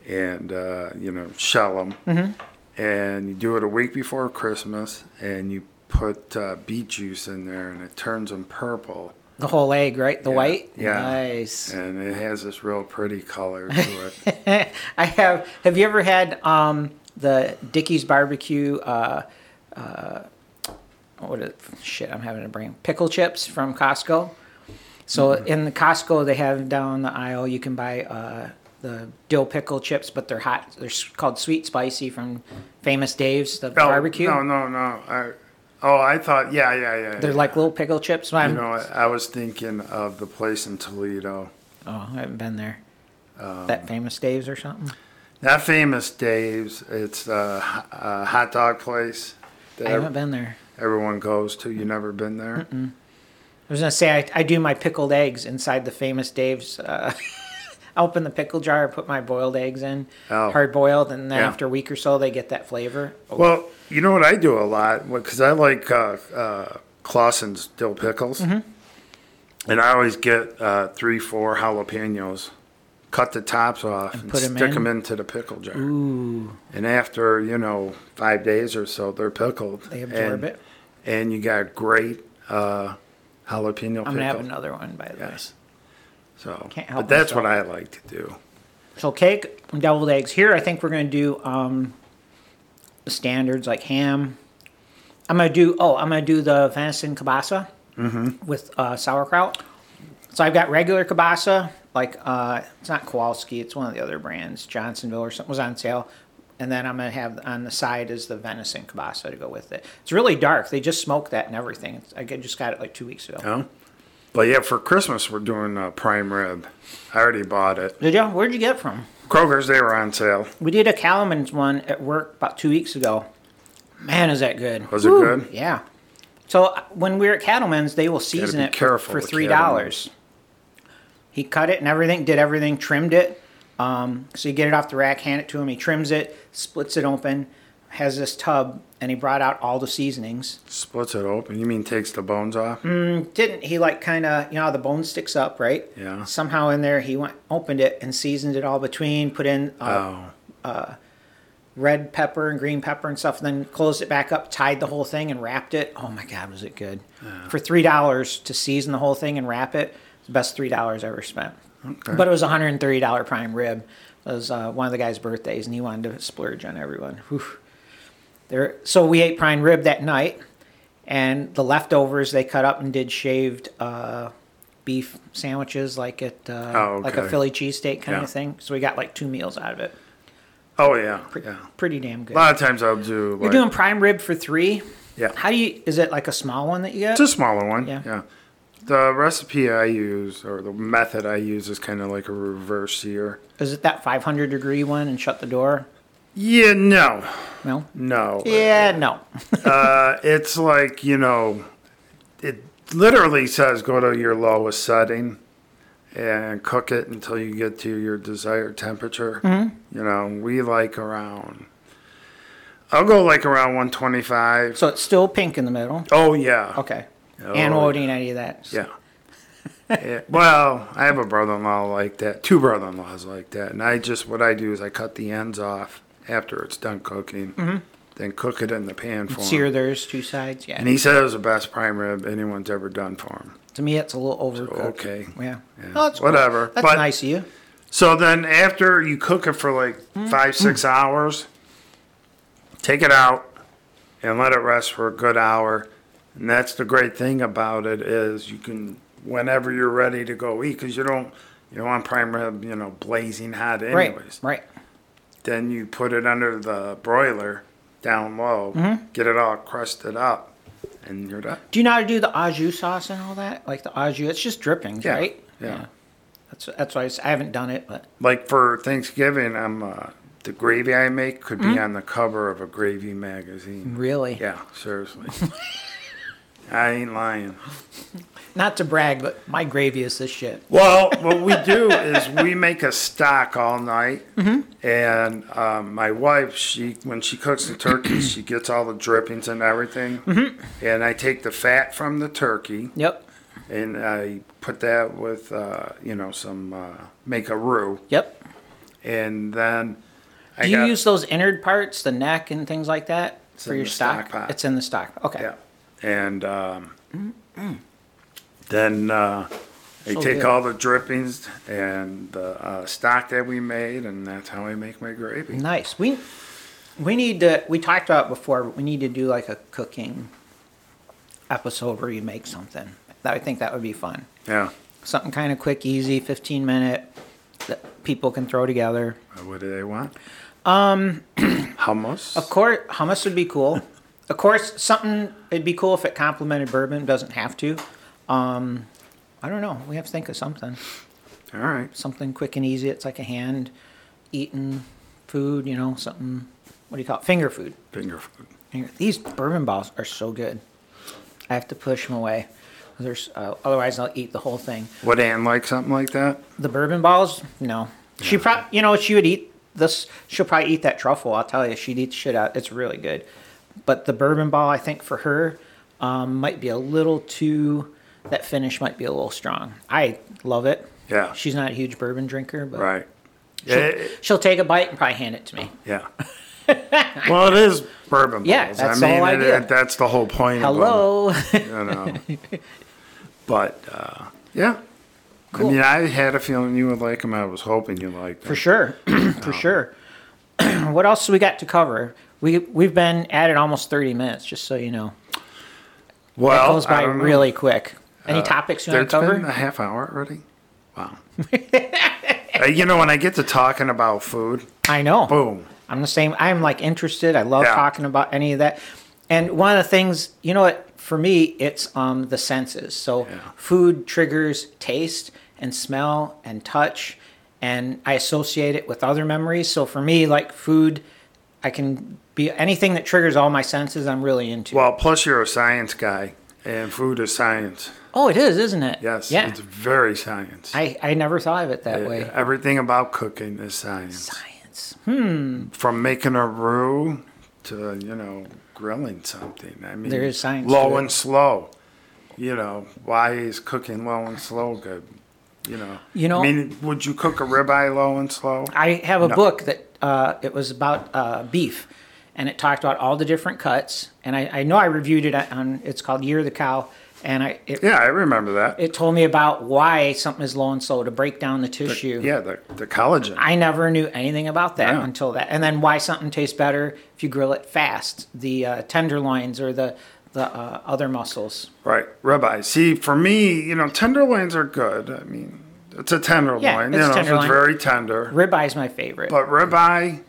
and uh, you know shell them, Mm-hmm. and you do it a week before Christmas, and you put uh, beet juice in there, and it turns them purple, The whole egg, right? The Yeah. white. Yeah. Nice. and it has this real pretty color to it. I have. Have you ever had um, the Dickey's barbecue? Uh, uh, what is shit? I'm having a brain. Pickle chips from Costco. So in the Costco, they have down the aisle. You can buy uh, the dill pickle chips, but they're hot. They're called sweet spicy from Famous Dave's the Oh, barbecue. No, no, no. I, oh, I thought, yeah, yeah, yeah. They're yeah. like little pickle chips. I'm, You know, I, I was thinking of the place in Toledo. oh, I haven't been there. Um, that Famous Dave's or something. That famous Dave's. It's a hot dog place that I haven't been there. everyone goes to. You never been there? I was gonna say I, I do my pickled eggs inside the famous Dave's. Uh, I open the pickle jar, put my boiled eggs in, Oh. hard boiled, and then Yeah. after a week or so they get that flavor. Well, you know what I do a lot because I like uh, uh, Claussen's dill pickles, Mm-hmm. and I always get uh, three, four jalapenos, cut the tops off, and, 'em stick in? them into the pickle jar. Ooh. And after you know five days or so, they're pickled. They absorb and, it. and you got great uh, jalapeno I'm gonna have another one by the way. Yes. So, Can't help but that's myself. what I like to do. So cake, and deviled eggs. Here, I think we're gonna do um, the standards like ham. I'm gonna do. Oh, I'm gonna do the venison kielbasa with uh, sauerkraut. So I've got regular kielbasa, like uh, it's not Kowalski, it's one of the other brands, Johnsonville or something was on sale. And then I'm gonna have on the side is the venison kielbasa to go with it. It's really dark. They just smoke that and everything. It's, I just got it like two weeks ago. Oh. But yeah, for Christmas we're doing uh, prime rib. I already bought it. Did you? Where'd you get it from? Kroger's they were on sale. We did a Cattleman's one at work about two weeks ago. Man, is that good? Was it good? Yeah. So uh, when we're at Cattleman's, they will season it for, for three dollars. He cut it and everything, did everything, trimmed it. Um, so you get it off the rack, hand it to him. He trims it, splits it open, has this tub, and he brought out all the seasonings. Splits it open. You mean takes the bones off? Didn't he like kind of you know how the bone sticks up, right? Yeah. Somehow in there he went opened it and seasoned it all between, put in uh, Oh, red pepper and green pepper and stuff, and then closed it back up, tied the whole thing, and wrapped it. Oh my God, was it good? For three dollars to season the whole thing and wrap it, it's the best three dollars I ever spent. But it was a hundred and thirty dollar prime rib. It was uh, one of the guy's birthdays, and he wanted to splurge on everyone. Whew. There, so we ate prime rib that night, and the leftovers they cut up and did shaved uh, beef sandwiches, like it, uh, Oh, like a okay. Philly cheesesteak kind Yeah. of thing. So we got like two meals out of it. oh yeah, Pretty, yeah. pretty damn good. A lot of times I'll do. Like, You're doing prime rib for three. Yeah. How do you? Is it like a small one that you get? It's a smaller one. Yeah. Yeah. The recipe I use or the method I use is kind of like a reverse sear. Is it that 500 degree one and shut the door? Yeah, no, No. no. Yeah, no. Uh, it's like you know, it literally says go to your lowest setting and cook it until you get to your desired temperature. Mm-hmm. You know, we like around. I'll go like around 125. So it's still pink in the middle. Oh yeah. Okay. Oh, and won't eat any of that. Yeah. Yeah, Well, I have a brother-in-law like that. Two brother-in-laws like that, and I just what I do is I cut the ends off after it's done cooking, mm-hmm. then cook it in the pan for him. Sear theirs two sides. Yeah. And he said it was the best prime rib anyone's ever done for him. to me, it's a little overcooked. okay. Yeah. Yeah. Oh, that's cool. Whatever. That's But- nice of you. So then after you cook it for like mm-hmm. five, six mm. hours, take it out and let it rest for a good hour. And that's the great thing about it is you can whenever you're ready to go eat because you don't you don't want prime rib you know blazing hot anyways. Right. anyways. Right. Then you put it under the broiler down low, Mm-hmm. get it all crusted up, and you're done. Do you know how to do the au jus sauce and all that? Like the au jus, it's just drippings, Yeah, right? yeah. That's that's why I haven't done it, but Like for Thanksgiving, I'm uh, the gravy I make could Mm-hmm. be on the cover of a gravy magazine. really, Yeah, seriously. I ain't lying. not to brag, but my gravy is this shit. Well, what we do is we make a stock all night, Mm-hmm. and um, my wife, she when she cooks the turkey, she gets all the drippings and everything, Mm-hmm. and I take the fat from the turkey Yep. and I put that with uh, you know some uh, make a roux, Yep. and then I Do you got, use those innard parts, the neck and things like that, for your stock? stock. It's in the stock. Okay. Yeah. And um, then uh, I So take good. all the drippings and the uh, stock that we made, and that's how I make my gravy. Nice. We we need to. We talked about it before. But we need to do like a cooking episode where you make something. That I think that would be fun. Yeah. Something kind of quick, easy, fifteen minute that people can throw together. What do they want? Um, hummus. Of course, hummus would be cool. of course, something it'd be cool if it complemented bourbon. Doesn't have to. Um, I don't know. We have to think of something. All right. Something quick and easy. It's like a hand eaten food. You know, something. What do you call it? Finger food. Finger food. Finger- These bourbon balls are so good. I have to push them away. There's uh, otherwise I'll eat the whole thing. Would Ann like something like that? The bourbon balls, no. She probably, you know, she would eat this. She'll probably eat that truffle. I'll tell you, she'd eat the shit out. It's really good. But the bourbon ball, I think for her, um, might be a little too. That finish might be a little strong. I love it. Yeah. She's not a huge bourbon drinker, but Right. she'll, she'll take a bite and probably hand it to me. yeah. well, it is bourbon balls. Yeah, that's I the mean, whole it- it- that's the whole point. Hello. Of them, you know. but uh, yeah. Cool. I mean, I had a feeling you would like them. I was hoping you liked them. For sure, for sure. what else do we got to cover? We we've been at it almost thirty minutes, just so you know. Well, it goes by I really quick. Any topics you want to cover? been a half hour already. Wow. Uh, you know, when I get to talking about food, I know. boom. I'm the same. I'm like interested. I love Yeah. talking about any of that. And one of the things, you know what, for me, it's um, the senses. So Yeah. food triggers taste and smell and touch, and I associate it with other memories. So for me, like food, I can be anything that triggers all my senses. I'm really into. Well, plus you're a science guy, and food is science. Oh, it is, isn't it? Yes, Yeah. it's very science. I, I never thought of it that way. Everything about cooking is science. Science. Hmm. From making a roux to you know grilling something. I mean, There is science Low to it. and slow. You know why is cooking low and slow good? You know. You know- I mean, would you cook a ribeye low and slow? I have a No. book that uh, it was about uh, beef, and it talked about all the different cuts. And I, I know I reviewed it on. It's called Year of the Cow, and I it, Yeah, I remember that. it told me about why something is low and slow to break down the tissue. Yeah, the the collagen. I never knew anything about that Yeah. until that, and then why something tastes better if you grill it fast. The uh, tenderloins or the the uh, other muscles. Right, ribeye. See, for me, you know, tenderloins are good. I mean, it's a tenderloin. Yeah, you it's know, so tenderloin. it's very tender. Ribeye is my favorite. But ribeye,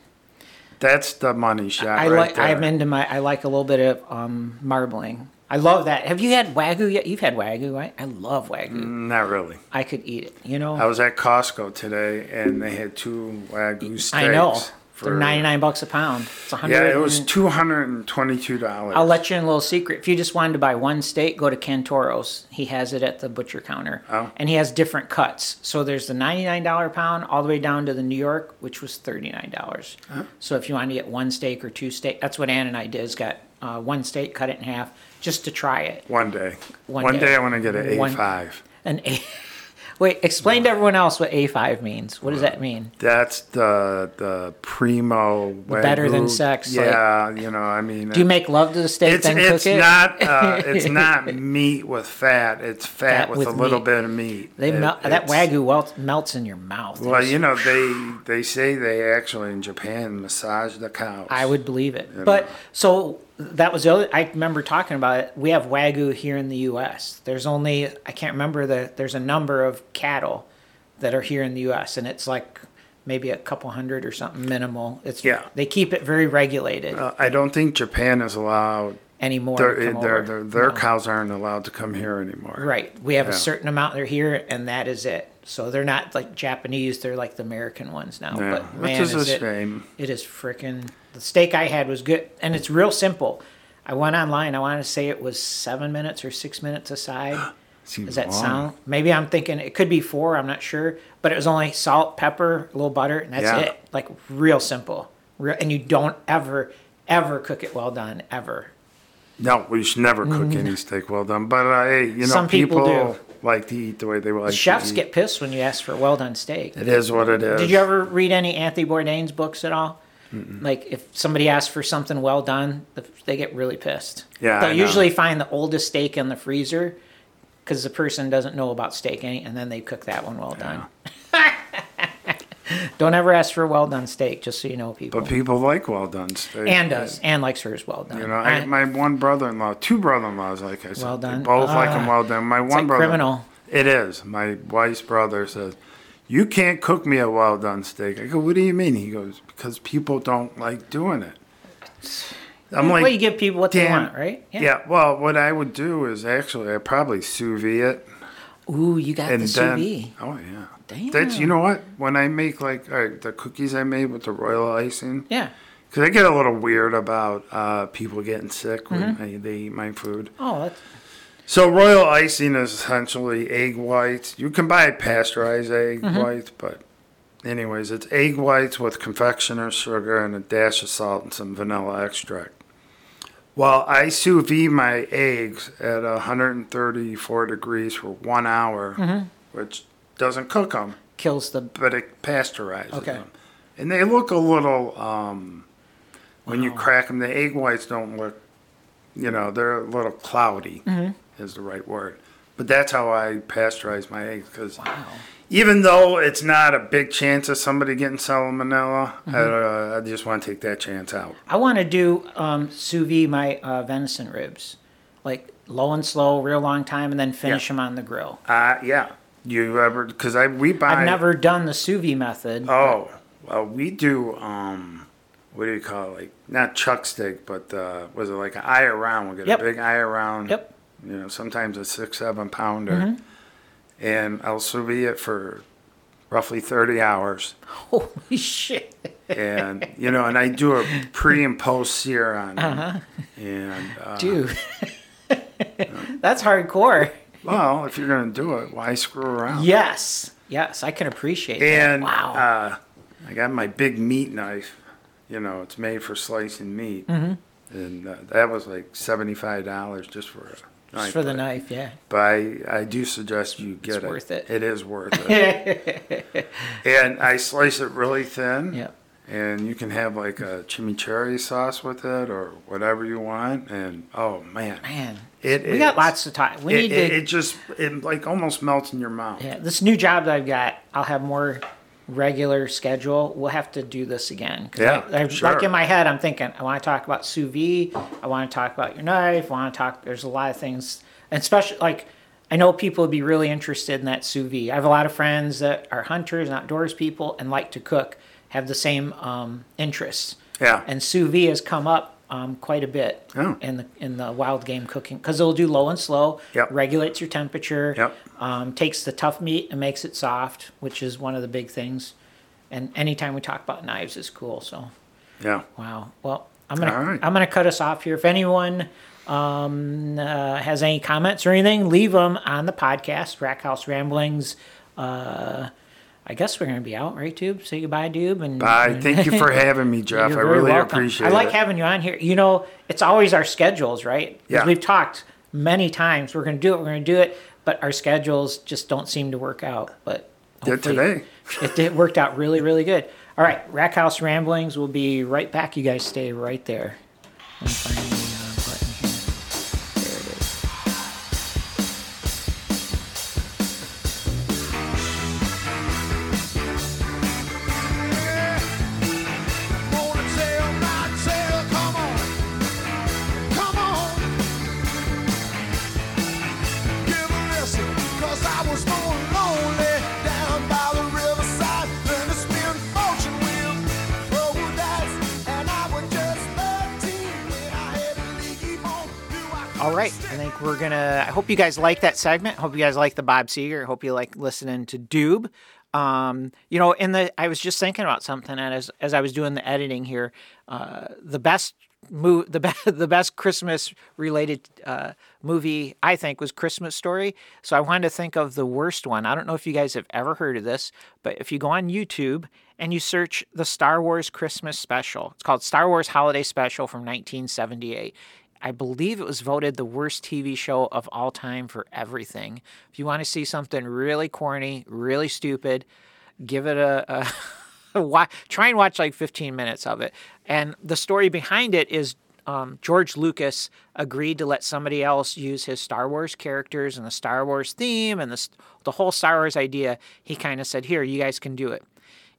that's the money shot I right like. there. I'm into my. I like a little bit of um, marbling. I love that. Have you had wagyu yet? You've had wagyu, right? I love wagyu. Not really. I could eat it. You know. I was at Costco today, and they had two wagyu steaks. I know. For, They're 99 bucks a pound. It's 100. Yeah, it was two hundred and twenty-two dollars. I'll let you in a little secret. If you just wanted to buy one steak, go to Cantoro's. He has it at the butcher counter. Oh. And he has different cuts. So there's the $99 pound all the way down to the New York, which was $39. Huh? So if you wanted to get one steak or two steak, that's what Ann and I did. Is got uh, one steak, cut it in half, just to try it. One day. One One, day. day. I want to get an One- A5. An A. Wait, explain to everyone else what A5 means. What does that mean? That's the the primo. Way better than sex, like- Yeah, you know, I mean. Do you make love to the steak It's then it's cook it? not uh, it's not meat with fat. It's fat, Fat with, with a little bit of meat. They It- melt, that wagyu wel- melts in your mouth. Well, It's- you know they they say they actually in Japan massage the cows. I would believe it. But so that was the other. I remember talking about it. We have wagyu here in the U.S. There's only I can't remember the. There's a number of cattle that are here in the U.S. and it's like maybe a couple hundred or something minimal. It's Yeah. They keep it very regulated Uh, I don't think Japan is allowed. anymore. Their their their, their No. cows aren't allowed to come here anymore. Right. We have Yeah. a certain amount they're here, and that is it. So they're not like Japanese. They're like the American ones now. Yeah, but which man, is a it, shame. It is freaking. The steak I had was good, and it's real simple. I went online. I want to say it was seven minutes or six minutes aside. Seems Does that long. sound? Maybe I'm thinking it could be four. I'm not sure, but it was only salt, pepper, a little butter, and that's Yeah. it. Like real simple. Real, and you don't ever, ever cook it well done ever. No, we should never cook any steak well done. But uh, hey, you know. Some people do. like to eat the way they like. Chefs to eat. get pissed when you ask for well done steak. It is what it is. Did you ever read any Anthony Bourdain's books at all? Like if somebody asks for something well done, they get really pissed. Yeah, They'll know. usually find the oldest steak in the freezer because the person doesn't know about steak, any- and then they cook that one well done. Don't ever ask for a well done steak, just so you know, people. But people like well done steak. Ann does. Ann likes hers well done. You know, I, I- my one brother-in-law, two brother-in-laws, like I said, Well they done. both like them Ah. well done. My it's one like brother, criminal. it is. My wife's brother says, "You can't cook me a well done steak." I go, "What do you mean?" He goes, "Because people don't like doing it." I'm like, well, you give people what they want, right? Yeah. yeah. Well, what I would do is actually, I probably sous vide it, Ooh, you got and the sous then vide. oh yeah, Damn. that's you know what when I make like right, the cookies I made with the royal icing. Yeah. Because I get a little weird about uh, people getting sick when Mm-hmm. they, they eat my food. Oh, that's So royal icing is essentially egg whites. You can buy pasteurized egg Mm-hmm. whites, but anyways, it's egg whites with confectioner's sugar and a dash of salt and some vanilla extract. Well, I sous vide my eggs at 134 degrees for one hour, Mm-hmm. which doesn't cook them, Kills the. but it pasteurizes Okay. them. And they look a little, um, when you crack them, the egg whites don't look, you know, they're a little cloudy, Mm-hmm. Is the right word. But that's how I pasteurize my eggs because even though it's not a big chance of somebody getting salmonella, Mm-hmm. uh, I just want to take that chance out. I want to do um, sous vide my uh, venison ribs, like low and slow, real long time, and then finish Yeah. them on the grill. Uh, yeah. You ever, because I, we buy. I've never done the sous vide method. Oh, well, we do. Um, what do you call it? Like not chuck steak, but uh, was it like an eye around? We get Yep. a big eye around. Yep. You know, sometimes a six, seven pounder, Mm-hmm. and I'll vide it for roughly thirty hours, Holy shit! and you know, and I do a pre and post sear on them, and uh, Uh-huh. Dude, that's hardcore. well, if you're gonna do it, why screw around? Yes, yes, I can appreciate And that. Wow. uh, I got my big meat knife. You know, it's made for slicing meat, Mm-hmm. and uh, that was like seventy five dollars just for a knife. Just for the knife, yeah. But I, I do suggest you get It's it. worth it. It is worth it. and I slice it really thin. Yep. And you can have like a chimichurri sauce with it or whatever you want. And oh man, Man, it we got lots of time. We It, need it, to. it just it like almost melts in your mouth. yeah, this new job that I've got, I'll have more regular schedule. We'll have to do this again. Yeah, I, I- sure. Like in my head, I'm thinking, I want to talk about sous vide. I want to talk about your knife. I want to talk. There's a lot of things, and especially like. I know people would be really interested in that sous vide. I have a lot of friends that are hunters and outdoors people and like to cook, have the same um, interests. Yeah. and sous vide has come up um, quite a bit Oh. in the in the wild game cooking because it'll do low and slow, Yep. regulates your temperature, Yep. um, takes the tough meat and makes it soft, which is one of the big things. And anytime we talk about knives is cool. So Yeah. wow. Well, I'm gonna right. I'm gonna cut us off here. If anyone um, uh, has any comments or anything, leave them on the podcast. Rack House Ramblings. Uh, I guess we're gonna be out, right, Tube? Say goodbye, Tube. And Bye. Thank you for having me, Jeff. I really welcome. appreciate it. I like it. having you on here. You know, it's always our schedules, right? Yeah. We've talked many times. We're going to do it. We're going to do it, but our schedules just don't seem to work out. But Did today. it did worked out really, really good. All right, Rack House Ramblings. will be right back. You guys stay right there. Hope you guys like that segment. Hope you guys like the Bob Seger. Hope you like listening to Doob. Um, you know, in the I was just thinking about something, and as as I was doing the editing here, uh, the best mo- the best the best Christmas related uh, movie I think was Christmas Story. So I wanted to think of the worst one. I don't know if you guys have ever heard of this, but if you go on YouTube and you search the Star Wars Christmas Special, it's called Star Wars Holiday Special from 1978. I believe it was voted the worst TV show of all time for everything. If you want to see something really corny, really stupid, give it a, a try and watch like 15 minutes of it. And the story behind it is um, George Lucas agreed to let somebody else use his Star Wars characters and the Star Wars theme and the, the whole Star Wars idea. He kind of said, Here, you guys can do it.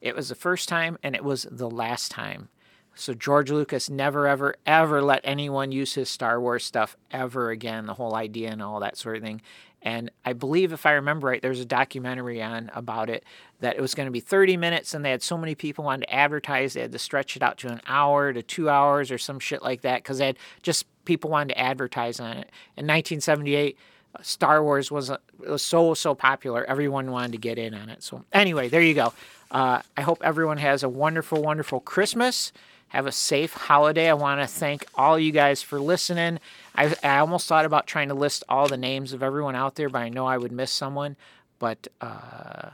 It was the first time and it was the last time. So George Lucas never, ever, ever let anyone use his Star Wars stuff ever again. The whole idea and all that sort of thing. And I believe, if I remember right, there's a documentary on about it that it was going to be 30 minutes, and they had so many people wanted to advertise, they had to stretch it out to an hour to two hours or some shit like that because they had just people wanted to advertise on it. In 1978, Star Wars was, was so so popular. Everyone wanted to get in on it. So anyway, there you go. Uh, I hope everyone has a wonderful, wonderful Christmas. Have a safe holiday. I want to thank all you guys for listening. I, I almost thought about trying to list all the names of everyone out there, but I know I would miss someone. But uh,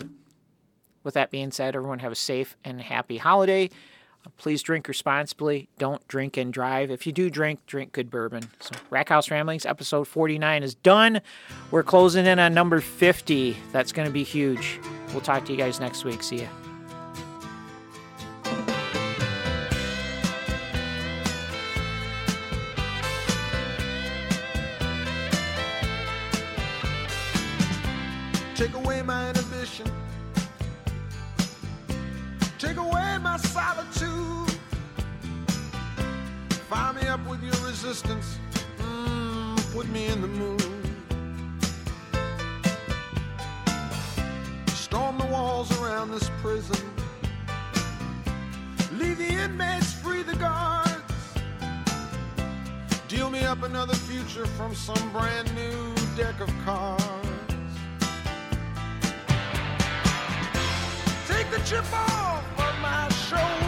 with that being said, everyone have a safe and happy holiday. Please drink responsibly. Don't drink and drive. If you do drink, drink good bourbon. So, Rack House Ramblings, episode 49 is done. We're closing in on number 50. That's going to be huge. We'll talk to you guys next week. See ya. Solitude. Fire me up with your resistance. Mm, put me in the mood. Storm the walls around this prison. Leave the inmates free the guards. Deal me up another future from some brand new deck of cards. Take the chip off my show.